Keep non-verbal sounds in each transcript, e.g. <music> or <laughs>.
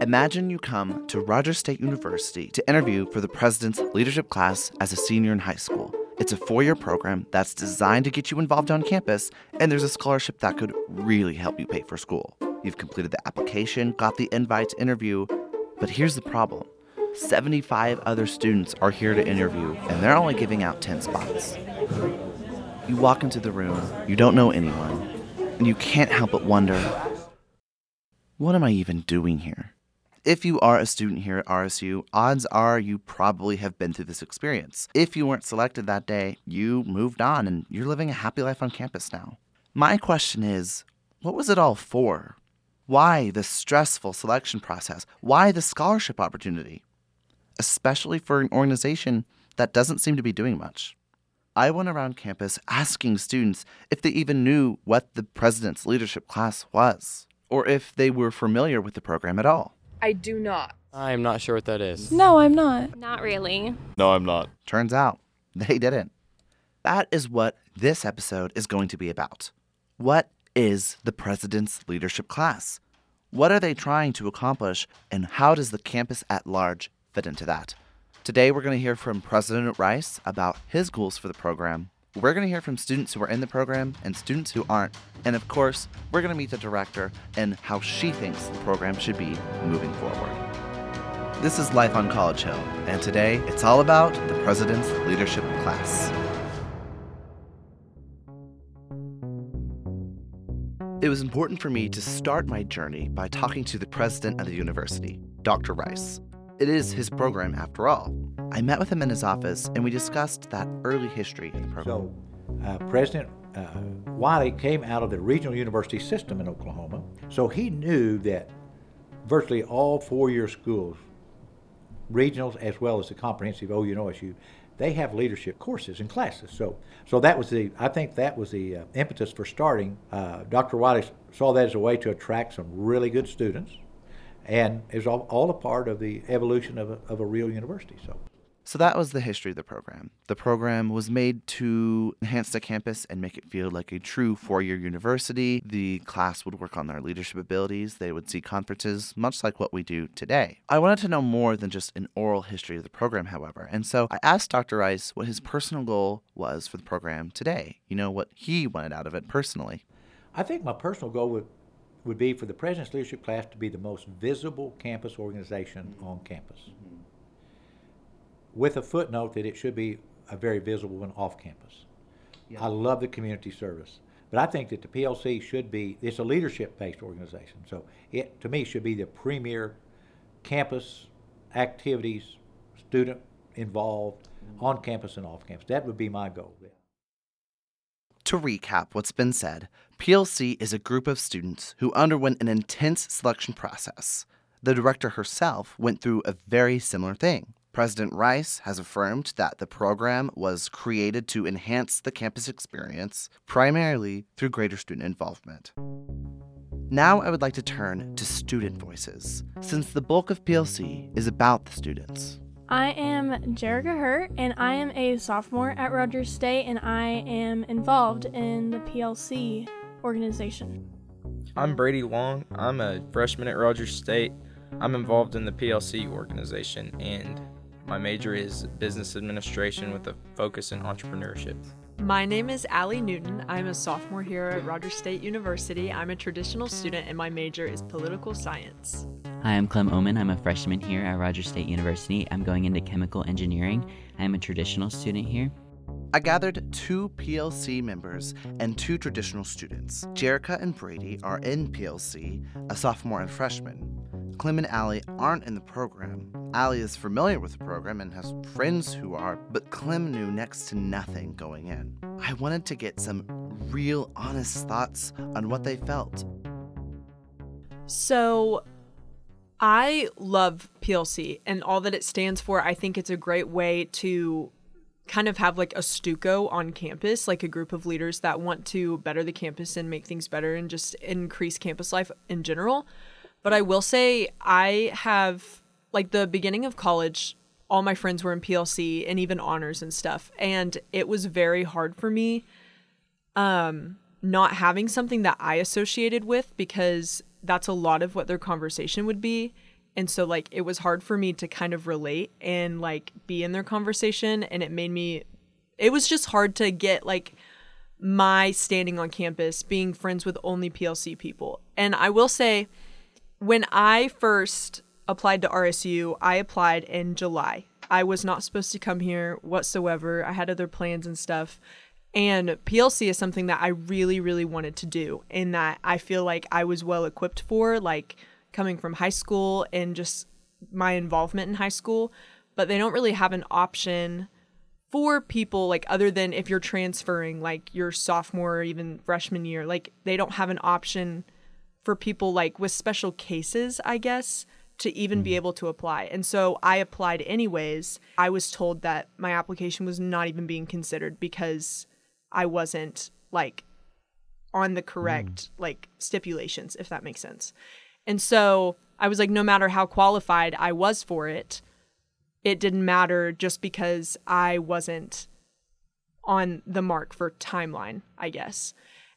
Imagine you come to Rogers State University to interview for the president's leadership class as a senior in high school. It's a four year program that's designed to get you involved on campus, and there's a scholarship that could really help you pay for school. You've completed the application, got the invite to interview, but here's the problem 75 other students are here to interview, and they're only giving out 10 spots. You walk into the room, you don't know anyone, and you can't help but wonder what am I even doing here? If you are a student here at RSU, odds are you probably have been through this experience. If you weren't selected that day, you moved on and you're living a happy life on campus now. My question is what was it all for? Why the stressful selection process? Why the scholarship opportunity? Especially for an organization that doesn't seem to be doing much. I went around campus asking students if they even knew what the president's leadership class was, or if they were familiar with the program at all. I do not. I'm not sure what that is. No, I'm not. Not really. No, I'm not. Turns out they didn't. That is what this episode is going to be about. What is the president's leadership class? What are they trying to accomplish, and how does the campus at large fit into that? Today, we're going to hear from President Rice about his goals for the program. We're going to hear from students who are in the program and students who aren't. And of course, we're going to meet the director and how she thinks the program should be moving forward. This is Life on College Hill, and today it's all about the President's Leadership Class. It was important for me to start my journey by talking to the president of the university, Dr. Rice. It is his program after all. I met with him in his office and we discussed that early history of the program. So, uh, President uh, Wiley came out of the regional university system in Oklahoma, so he knew that virtually all four year schools, regionals as well as the comprehensive OU and OSU, they have leadership courses and classes. So, so that was the, I think that was the uh, impetus for starting. Uh, Dr. Wiley saw that as a way to attract some really good students, and was all, all a part of the evolution of a, of a real university. So. So that was the history of the program. The program was made to enhance the campus and make it feel like a true four year university. The class would work on their leadership abilities. They would see conferences, much like what we do today. I wanted to know more than just an oral history of the program, however. And so I asked Dr. Rice what his personal goal was for the program today. You know, what he wanted out of it personally. I think my personal goal would, would be for the President's Leadership class to be the most visible campus organization mm-hmm. on campus. Mm-hmm with a footnote that it should be a very visible one off campus. Yeah. I love the community service, but I think that the PLC should be, it's a leadership based organization. So it, to me, should be the premier campus activities, student involved mm-hmm. on campus and off campus. That would be my goal. Yeah. To recap what's been said, PLC is a group of students who underwent an intense selection process. The director herself went through a very similar thing. President Rice has affirmed that the program was created to enhance the campus experience, primarily through greater student involvement. Now I would like to turn to student voices, since the bulk of PLC is about the students. I am Jerica Hurt, and I am a sophomore at Rogers State, and I am involved in the PLC organization. I'm Brady Long. I'm a freshman at Rogers State. I'm involved in the PLC organization, and my major is business administration with a focus in entrepreneurship. My name is Allie Newton. I'm a sophomore here at Rogers State University. I'm a traditional student and my major is political science. Hi, I'm Clem Oman. I'm a freshman here at Rogers State University. I'm going into chemical engineering. I'm a traditional student here. I gathered two PLC members and two traditional students. Jerica and Brady are in PLC, a sophomore and freshman. Clem and Allie aren't in the program. Allie is familiar with the program and has friends who are, but Clem knew next to nothing going in. I wanted to get some real honest thoughts on what they felt. So, I love PLC and all that it stands for. I think it's a great way to kind of have like a Stuco on campus, like a group of leaders that want to better the campus and make things better and just increase campus life in general. But I will say I have like the beginning of college, all my friends were in PLC and even honors and stuff. And it was very hard for me um not having something that I associated with because that's a lot of what their conversation would be. And so like it was hard for me to kind of relate and like be in their conversation and it made me it was just hard to get like my standing on campus being friends with only PLC people. And I will say when I first applied to RSU, I applied in July. I was not supposed to come here whatsoever. I had other plans and stuff. And PLC is something that I really, really wanted to do, and that I feel like I was well equipped for, like coming from high school and just my involvement in high school. But they don't really have an option for people, like, other than if you're transferring, like your sophomore or even freshman year, like, they don't have an option for people, like, with special cases, I guess, to even be hmm. able to apply. And so I applied anyways. I was told that my application was not even being considered because I wasn't like on the correct hmm. like stipulations, if that makes sense. And so I was like, no matter how qualified I was for it, it didn't matter just because I wasn't on the mark for timeline, I guess.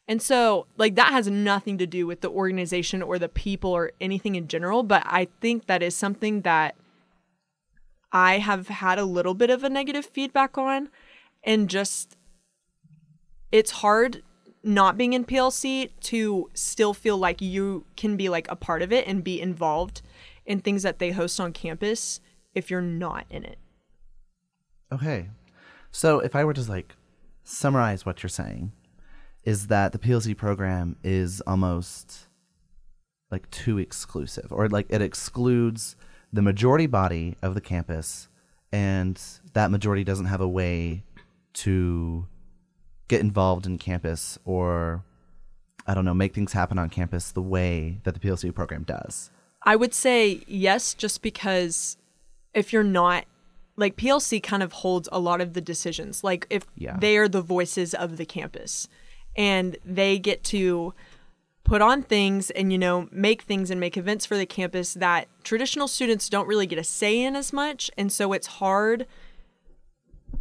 And so, like, that has nothing to do with the organization or the people or anything in general, but I think that is something that I have had a little bit of a negative feedback on. And just, it's hard not being in PLC to still feel like you can be like a part of it and be involved in things that they host on campus if you're not in it. Okay. So if I were to like summarize what you're saying, is that the PLC program is almost like too exclusive, or like it excludes the majority body of the campus, and that majority doesn't have a way to get involved in campus or I don't know, make things happen on campus the way that the PLC program does. I would say yes, just because if you're not like PLC kind of holds a lot of the decisions. Like if Yeah. they are the voices of the campus and they get to put on things and you know make things and make events for the campus that traditional students don't really get a say in as much and so it's hard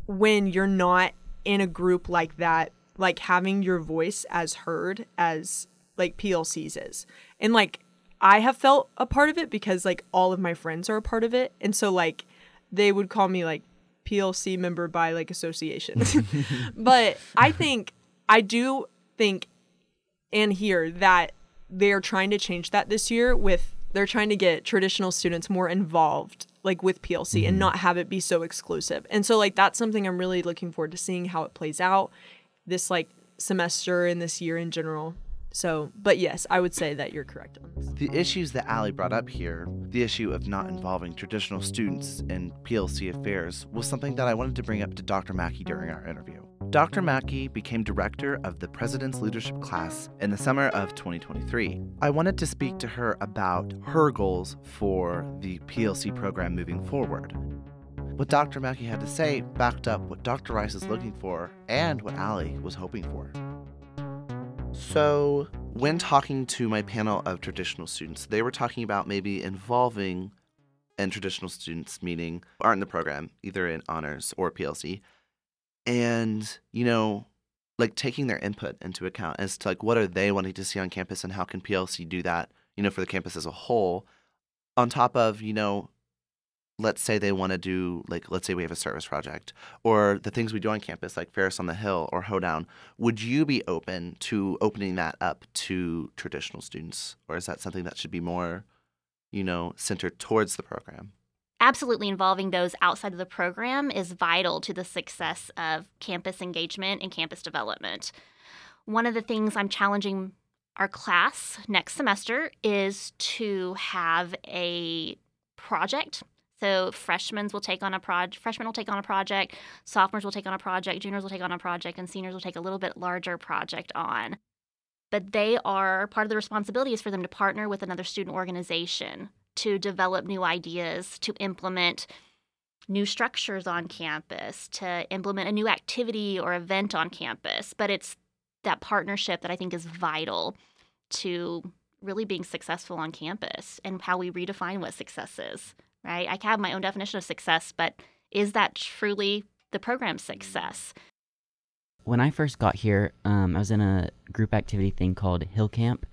when you're not in a group like that like having your voice as heard as like PLC's is. And like I have felt a part of it because like all of my friends are a part of it. And so like they would call me like PLC member by like association. <laughs> but I think I do think and hear that they are trying to change that this year with they're trying to get traditional students more involved like with PLC and mm-hmm. not have it be so exclusive. And so like that's something I'm really looking forward to seeing how it plays out this like semester and this year in general. So, but yes, I would say that you're correct on this. The issues that Allie brought up here, the issue of not involving traditional students in PLC affairs, was something that I wanted to bring up to Dr. Mackey during our interview. Dr. Mackey became director of the President's Leadership class in the summer of 2023. I wanted to speak to her about her goals for the PLC program moving forward. What Dr. Mackey had to say backed up what Dr. Rice is looking for and what Allie was hoping for. So, when talking to my panel of traditional students, they were talking about maybe involving and traditional students, meaning aren't in the program, either in honors or PLC, and you know, like taking their input into account as to like what are they wanting to see on campus and how can PLC do that, you know, for the campus as a whole, on top of you know let's say they want to do like let's say we have a service project or the things we do on campus like Ferris on the Hill or Hoedown, would you be open to opening that up to traditional students or is that something that should be more, you know, centered towards the program? Absolutely involving those outside of the program is vital to the success of campus engagement and campus development. One of the things I'm challenging our class next semester is to have a project. So freshmen will take on a project, freshmen will take on a project, sophomores will take on a project, juniors will take on a project, and seniors will take a little bit larger project on. But they are part of the responsibility is for them to partner with another student organization to develop new ideas, to implement new structures on campus, to implement a new activity or event on campus. But it's that partnership that I think is vital to really being successful on campus and how we redefine what success is, right? I have my own definition of success, but is that truly the program's success? When I first got here, um, I was in a group activity thing called Hill Camp,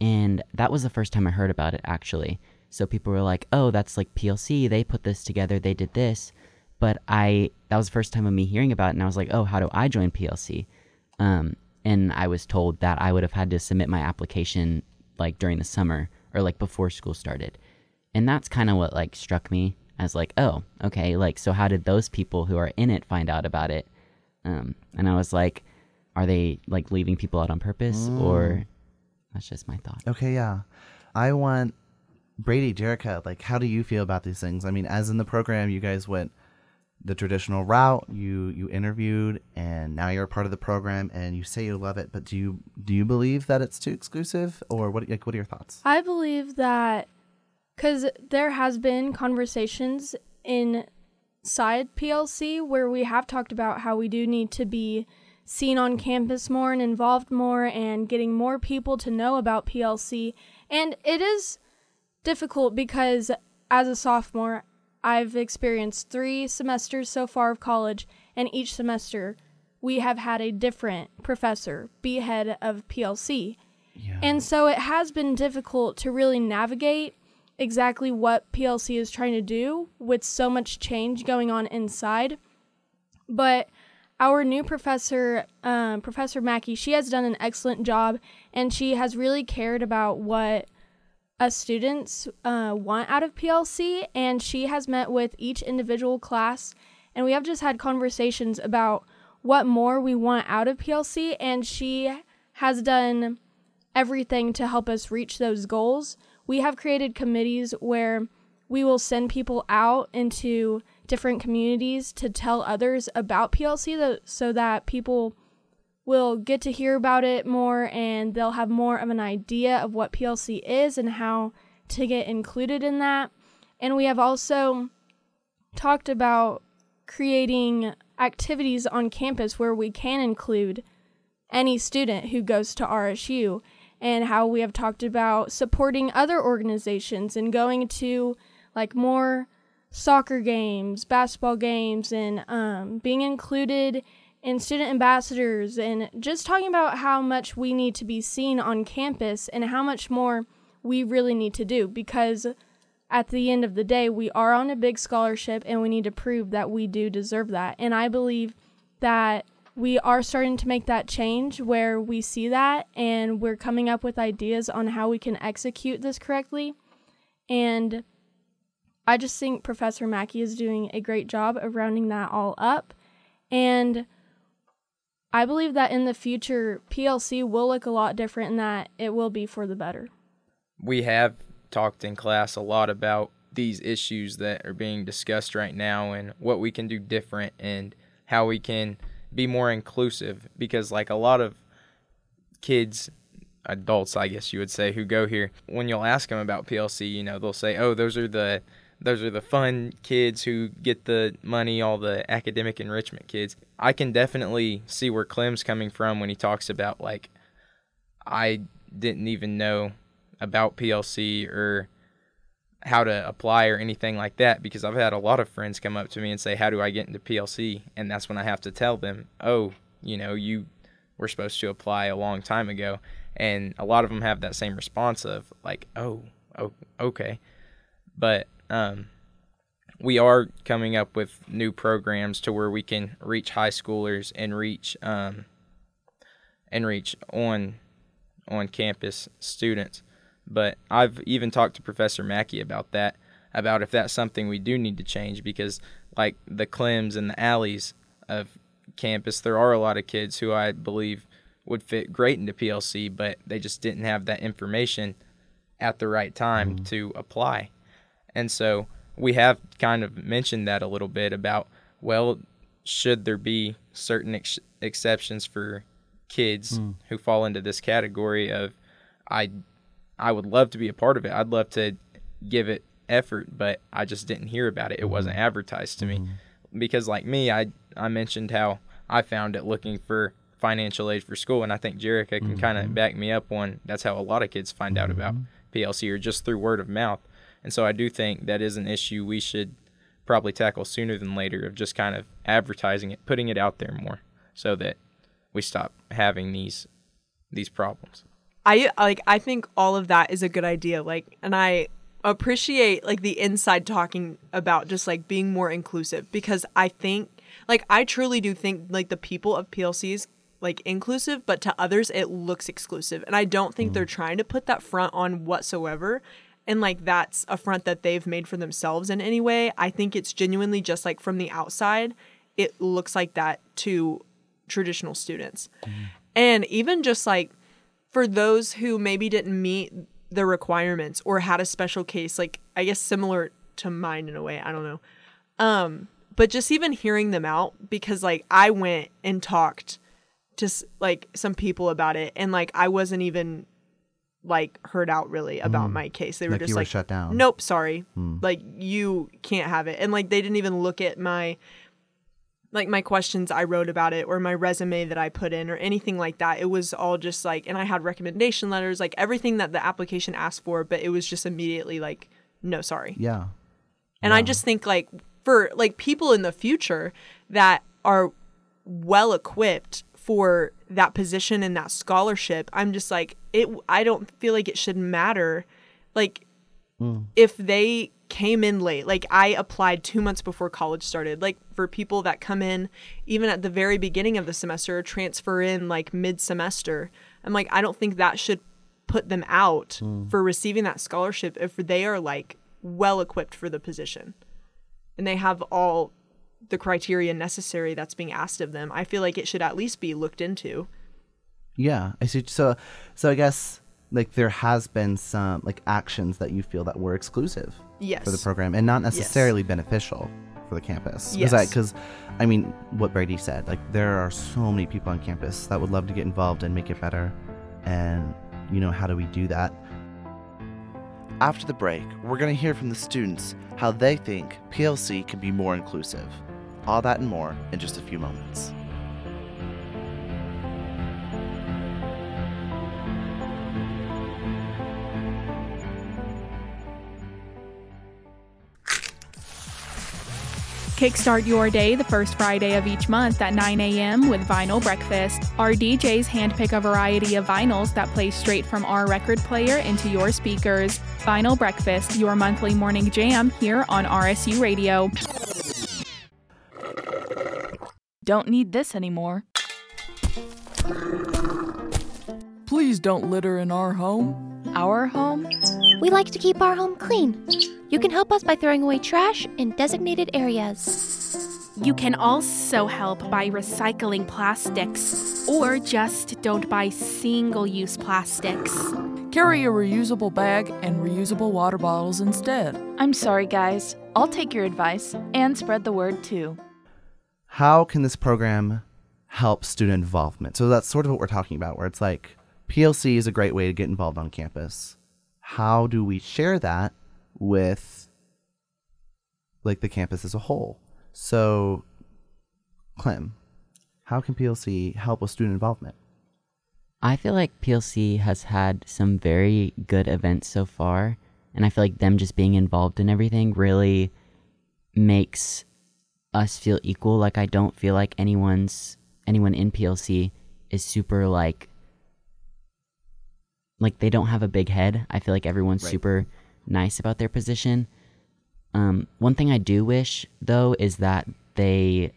and that was the first time I heard about it actually. So people were like, "Oh, that's like PLC. They put this together. They did this." But I that was the first time of me hearing about it, and I was like, "Oh, how do I join PLC?" Um, and I was told that I would have had to submit my application like during the summer or like before school started, and that's kind of what like struck me as like, "Oh, okay. Like, so how did those people who are in it find out about it?" Um, and I was like, "Are they like leaving people out on purpose, or?" That's just my thought. Okay, yeah. I want Brady, Jerica, like how do you feel about these things? I mean, as in the program you guys went the traditional route, you you interviewed and now you're a part of the program and you say you love it, but do you do you believe that it's too exclusive or what like what are your thoughts? I believe that because there has been conversations inside PLC where we have talked about how we do need to be seen on campus more and involved more and getting more people to know about PLC. And it is difficult because as a sophomore, I've experienced three semesters so far of college, and each semester we have had a different professor be head of PLC. And so it has been difficult to really navigate exactly what PLC is trying to do with so much change going on inside. But our new professor, um, Professor Mackey, she has done an excellent job and she has really cared about what us students uh, want out of PLC. And she has met with each individual class and we have just had conversations about what more we want out of PLC. And she has done everything to help us reach those goals. We have created committees where we will send people out into different communities to tell others about PLC so that people will get to hear about it more and they'll have more of an idea of what PLC is and how to get included in that. And we have also talked about creating activities on campus where we can include any student who goes to RSU and how we have talked about supporting other organizations and going to like more soccer games, basketball games, and um, being included in student ambassadors, and just talking about how much we need to be seen on campus and how much more we really need to do because at the end of the day, we are on a big scholarship and we need to prove that we do deserve that. And I believe that we are starting to make that change where we see that and we're coming up with ideas on how we can execute this correctly. And I just think Professor Mackey is doing a great job of rounding that all up. And I believe that in the future, PLC will look a lot different and that it will be for the better. we have talked in class a lot about these issues that are being discussed right now and what we can do different and how we can be more inclusive because like a lot of kids adults I guess you would say who go here when you'll ask them about PLC you know they'll say oh those are the those are the fun kids who get the money all the academic enrichment kids I can definitely see where Clem's coming from when he talks about like I didn't even know about PLC or how to apply or anything like that because I've had a lot of friends come up to me and say, How do I get into PLC? And that's when I have to tell them, Oh, you know, you were supposed to apply a long time ago. And a lot of them have that same response of, like, Oh, oh okay. But um, we are coming up with new programs to where we can reach high schoolers and reach um, and reach on on campus students. But I've even talked to Professor Mackey about that, about if that's something we do need to change because like the Clems and the Allies of campus, there are a lot of kids who I believe would fit great into PLC, but they just didn't have that information at the right time to apply. And so we have kind of mentioned that a little bit about, well, should there be certain ex- exceptions for kids hmm. who fall into this category of, I, I would love to be a part of it. I'd love to give it effort, but I just didn't hear about it. It hmm. wasn't advertised to me. Hmm. Because like me, I I mentioned how I found it looking for financial aid for school, and I think Jerica can kind of mm-hmm. back me up on that's how a lot of kids find out about mm-hmm. PLC or just through word of mouth. And so I do think that is an issue we should probably tackle sooner than later of just kind of advertising it, putting it out there more so that we stop having these these problems. I like I think all of that is a good idea. Like and I appreciate like the inside talking about just like being more inclusive because I think like I truly do think like the people of PLCs like inclusive, but to others it looks exclusive. And I don't think they're mm. trying to put that front on whatsoever. And like that's a front that they've made for themselves in any way. I think it's genuinely just like from the outside, it looks like that to traditional students. And even just like for those who maybe didn't meet the requirements or had a special case, like I guess similar to mine in a way, I don't know. Um, but just even hearing them out because like I went and talked to like some people about it and like I wasn't even like heard out really about mm. my case. They were Like just you were like shut down. Nope, sorry. Mm. Like you can't have it. And like they didn't even look at my like my questions I wrote about it or my resume that I put in or anything like that. It was all just like and I had recommendation letters, like everything that the application asked for, but it was just immediately like no, sorry. Yeah. And I just think like for like people in the future that are well equipped for that position and that scholarship, I'm just like it I don't feel like it should matter like hmm. if they came in late. Like I applied 2 months before college started. Like for people that come in even at the very beginning of the semester or transfer in like mid-semester. I'm like I don't think that should put them out hmm. for receiving that scholarship if they are like well equipped for the position and they have all the criteria necessary that's being asked of them. I feel like it should at least be looked into. Yeah, I see. So, so I guess like there has been some like actions that you feel that were exclusive Yes. for the program and not necessarily beneficial for the campus. Yes. because I mean what Brady said, like there are so many people on campus that would love to get involved and make it better, and you know how do we do that? After the break, we're going to hear from the students how they think PLC can be more inclusive. All that and more in just a few moments. Kickstart your day the first Friday of each month at 9 a.m. with Vinyl Breakfast. Our DJs handpick a variety of vinyls that play straight from our record player into your speakers. Vinyl Breakfast, your monthly morning jam here on RSU Radio. Don't need this anymore. Please don't litter in our home. Our home? We like to keep our home clean. You can help us by throwing away trash in designated areas. You can also help by recycling plastics. Or just don't buy single use plastics. Carry a reusable bag and reusable water bottles instead. I'm sorry, guys. I'll take your advice and spread the word too. How can this program help student involvement? So that's sort of what we're talking about, where it's like PLC is a great way to get involved on campus. How do we share that with like the campus as a whole? So, Clem, how can PLC help with student involvement? I feel like PLC has had some very good events so far, and I feel like them just being involved in everything really makes us feel equal. Like I don't feel like anyone's anyone in PLC is super like like they don't have a big head. I feel like everyone's Right. super nice about their position. Um, one thing I do wish though is that they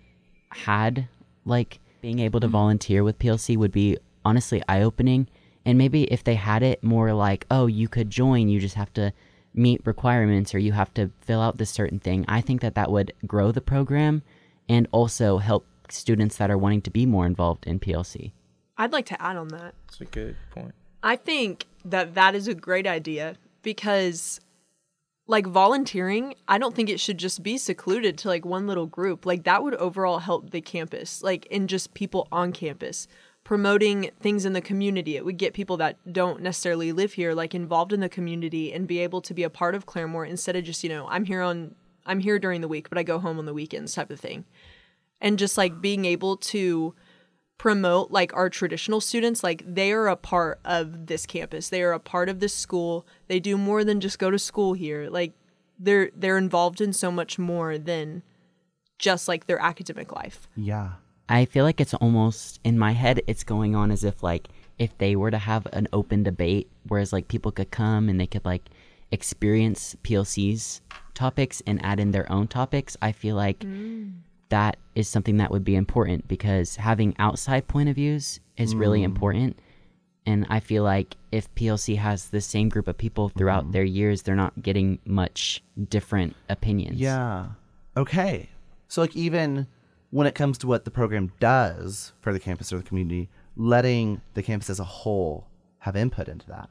had like being able to volunteer with PLC would be honestly eye opening. And maybe if they had it more like, oh, you could join, you just have to meet requirements or you have to fill out this certain thing. I think that that would grow the program and also help students that are wanting to be more involved in PLC. I'd like to add on that. That's a good point. I think that that is a great idea because like volunteering, I don't think it should just be secluded to like one little group. Like that would overall help the campus, like in just people on campus promoting things in the community. It would get people that don't necessarily live here like involved in the community and be able to be a part of Claremore instead of just, you know, I'm here on I'm here during the week, but I go home on the weekends type of thing. And just like being able to promote like our traditional students like they are a part of this campus they are a part of this school they do more than just go to school here like they're they're involved in so much more than just like their academic life Yeah. I feel like it's almost in my head it's going on as if like if they were to have an open debate whereas like people could come and they could like experience PLC's topics and add in their own topics, I feel like that is something that would be important because having outside point of views is really Mm. important. And I feel like if PLC has the same group of people throughout their years, they're not getting much different opinions. Yeah. Okay. So like even when it comes to what the program does for the campus or the community, letting the campus as a whole have input into that.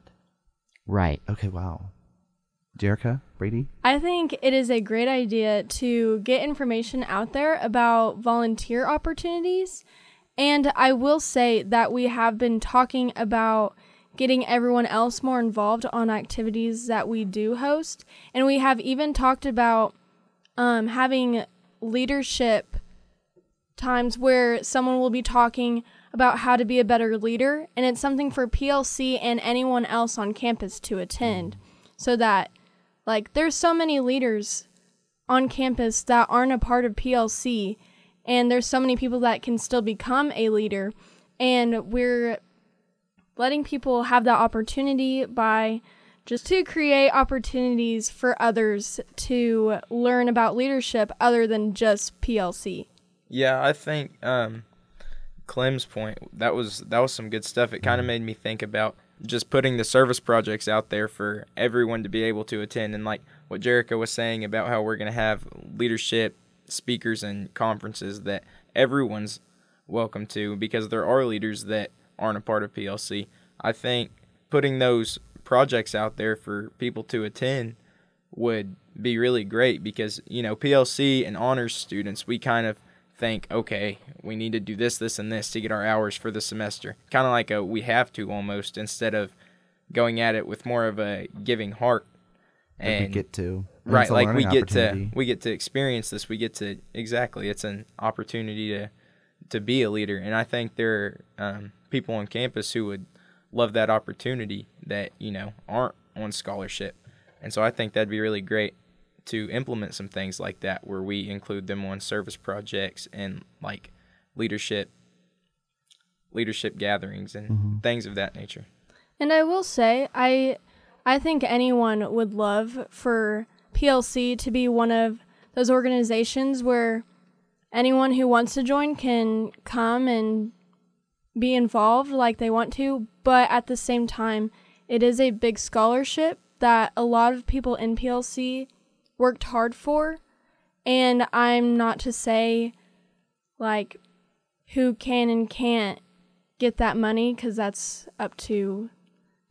Right. Okay, wow. Jerica, Brady? I think it is a great idea to get information out there about volunteer opportunities. And I will say that we have been talking about getting everyone else more involved on activities that we do host. And we have even talked about um, having leadership times where someone will be talking about how to be a better leader. And it's something for PLC and anyone else on campus to attend so that like there's so many leaders on campus that aren't a part of PLC and there's so many people that can still become a leader and we're letting people have that opportunity by just to create opportunities for others to learn about leadership other than just PLC. Yeah, I think um, Clem's point that was that was some good stuff. It kind of made me think about just putting the service projects out there for everyone to be able to attend, and like what Jerica was saying about how we're gonna have leadership speakers and conferences that everyone's welcome to because there are leaders that aren't a part of PLC. I think putting those projects out there for people to attend would be really great because you know PLC and honors students we kind of think okay we need to do this this and this to get our hours for the semester. Kind of like a we have to almost instead of going at it with more of a giving heart Like we get to. And right like we get to we get to experience this we get to exactly it's an opportunity to to be a leader. And i think there are um, people on campus who would love that opportunity that you know aren't on scholarship. And so i think that'd be really great to implement some things like that where we include them on service projects and like leadership leadership gatherings and Mm-hmm. things of that nature And I will say, I I think anyone would love for PLC to be one of those organizations where anyone who wants to join can come and be involved like they want to, but at the same time, it is a big scholarship that a lot of people in PLC worked hard for. And I'm not to say like who can and can't get that money because that's up to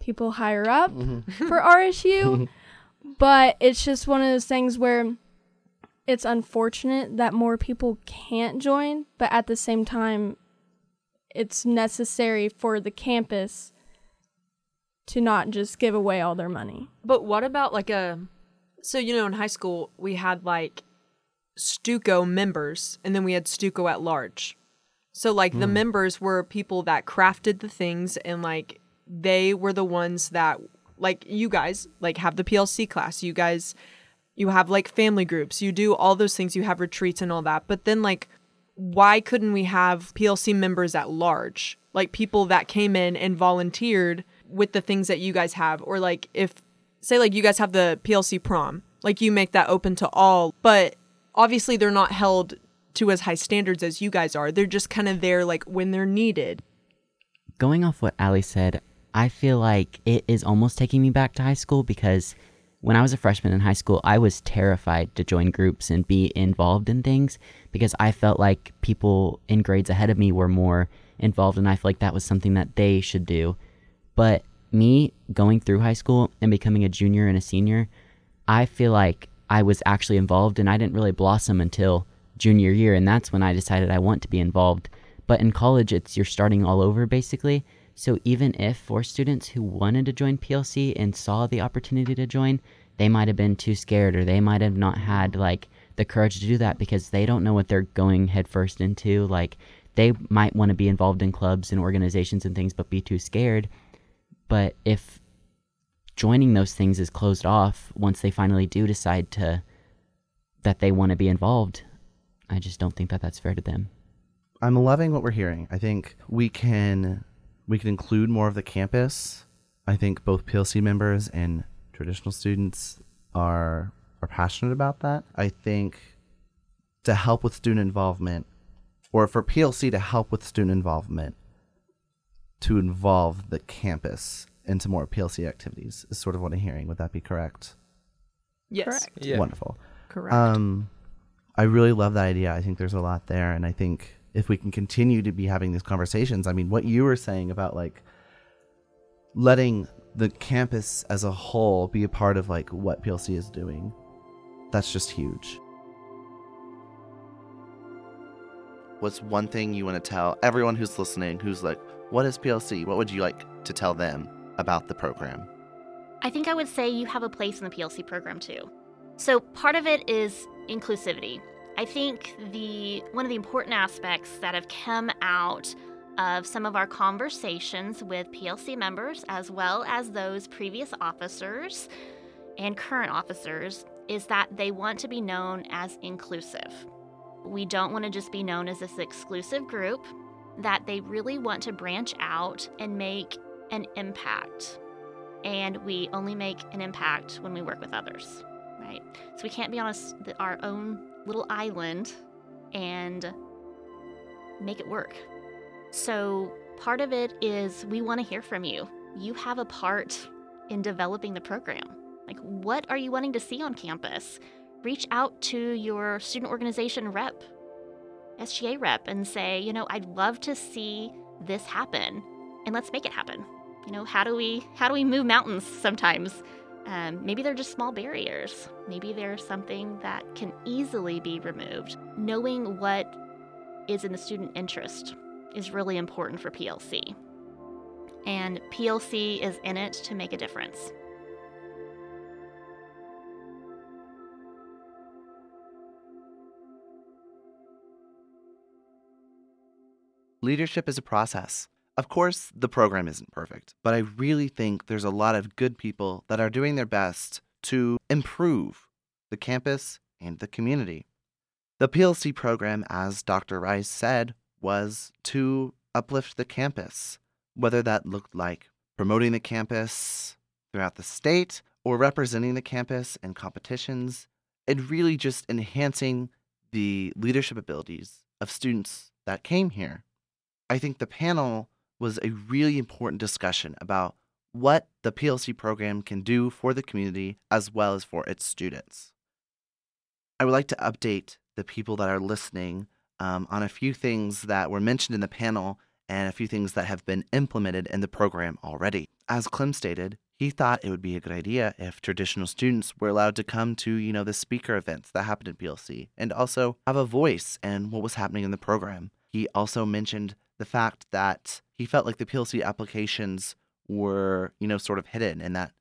people higher up mm-hmm. for RSU. <laughs> but it's just one of those things where it's unfortunate that more people can't join, but at the same time, it's necessary for the campus to not just give away all their money. But what about like a so you know in high school we had like Stuco members and then we had Stuco at large. So like the hmm. members were people that crafted the things and like they were the ones that like you guys like have the PLC class. You guys you have like family groups. You do all those things. You have retreats and all that. But then like why couldn't we have PLC members at large? Like people that came in and volunteered with the things that you guys have or like if say like you guys have the PLC prom, like you make that open to all, but obviously they're not held to as high standards as you guys are. They're just kind of there like when they're needed. going off what Allie said, I feel like it is almost taking me back to high school because when I was a freshman in high school, I was terrified to join groups and be involved in things because I felt like people in grades ahead of me were more involved and I feel like that was something that they should do. But me going through high school and becoming a junior and a senior, I feel like I was actually involved and I didn't really blossom until junior year and that's when I decided I want to be involved. But in college it's you're starting all over basically. So even if for students who wanted to join PLC and saw the opportunity to join, they might have been too scared or they might have not had like the courage to do that because they don't know what they're going headfirst into. Like they might want to be involved in clubs and organizations and things but be too scared. But if joining those things is closed off once they finally do decide to that they want to be involved, I just don't think that that's fair to them. I'm loving what we're hearing. I think we can we can include more of the campus. I think both PLC members and traditional students are are passionate about that. I think to help with student involvement or for PLC to help with student involvement to involve the campus into more PLC activities is sort of what I'm hearing. Would that be correct? Yes. Correct. Yeah. Wonderful. Correct. Um, I really love that idea. I think there's a lot there, and I think if we can continue to be having these conversations, I mean, what you were saying about like letting the campus as a whole be a part of like what PLC is doing, that's just huge. What's one thing you want to tell everyone who's listening who's like, what is PLC? What would you like to tell them about the program? I think I would say you have a place in the PLC program too. So part of it is inclusivity. I think the one of the important aspects that have come out of some of our conversations with PLC members as well as those previous officers and current officers is that they want to be known as inclusive. We don't want to just be known as this exclusive group, that they really want to branch out and make an impact. And we only make an impact when we work with others, right? So we can't be on a, our own little island and make it work. So part of it is we want to hear from you. You have a part in developing the program. Like, what are you wanting to see on campus? Reach out to your student organization rep, SGA rep, and say, you know, I'd love to see this happen, and let's make it happen. You know, how do we how do we move mountains sometimes? Um, maybe they're just small barriers. Maybe there's something that can easily be removed. Knowing what is in the student interest is really important for PLC. And PLC is in it to make a difference. Leadership is a process. Of course, the program isn't perfect, but I really think there's a lot of good people that are doing their best to improve the campus and the community. The PLC program, as Dr. Rice said, was to uplift the campus, whether that looked like promoting the campus throughout the state or representing the campus in competitions, and really just enhancing the leadership abilities of students that came here. I think the panel was a really important discussion about what the PLC program can do for the community as well as for its students. I would like to update the people that are listening um, on a few things that were mentioned in the panel and a few things that have been implemented in the program already. As Clem stated, he thought it would be a good idea if traditional students were allowed to come to, you know, the speaker events that happened in PLC and also have a voice in what was happening in the program. He also mentioned the fact that he felt like the PLC applications were, you know, sort of hidden and that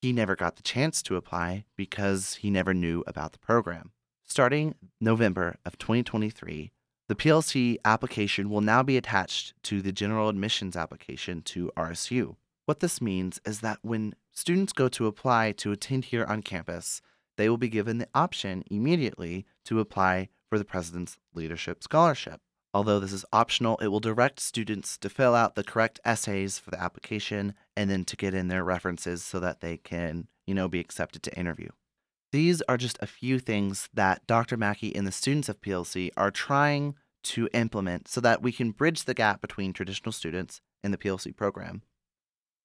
he never got the chance to apply because he never knew about the program. Starting November of 2023, the PLC application will now be attached to the general admissions application to RSU. What this means is that when students go to apply to attend here on campus, they will be given the option immediately to apply for the President's Leadership Scholarship. Although this is optional, it will direct students to fill out the correct essays for the application and then to get in their references so that they can, you know, be accepted to interview. These are just a few things that Dr. Mackey and the students of PLC are trying to implement so that we can bridge the gap between traditional students and the PLC program.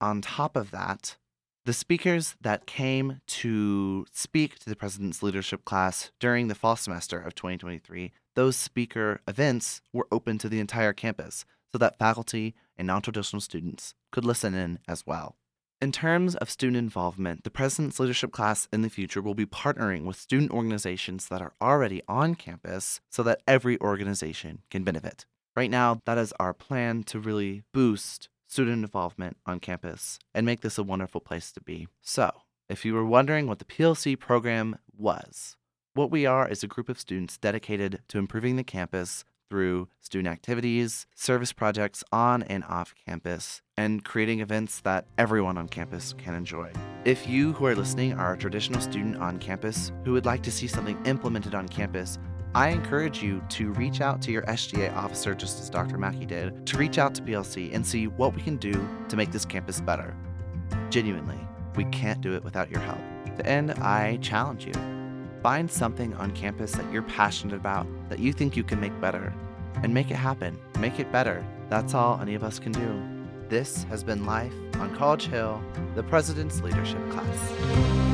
On top of that, the speakers that came to speak to the President's Leadership class during the fall semester of 2023, those speaker events were open to the entire campus so that faculty and non traditional students could listen in as well. In terms of student involvement, the President's Leadership class in the future will be partnering with student organizations that are already on campus so that every organization can benefit. Right now, that is our plan to really boost student involvement on campus and make this a wonderful place to be. So, if you were wondering what the PLC program was, what we are is a group of students dedicated to improving the campus through student activities, service projects on and off campus, and creating events that everyone on campus can enjoy. If you who are listening are a traditional student on campus who would like to see something implemented on campus, I encourage you to reach out to your SGA officer, just as Dr. Mackey did, to reach out to PLC and see what we can do to make this campus better. Genuinely, We can't do it without your help. To end, I challenge you. Find something on campus that you're passionate about, that you think you can make better, and make it happen. Make it better. That's all any of us can do. This has been Life on College Hill, the President's Leadership Class.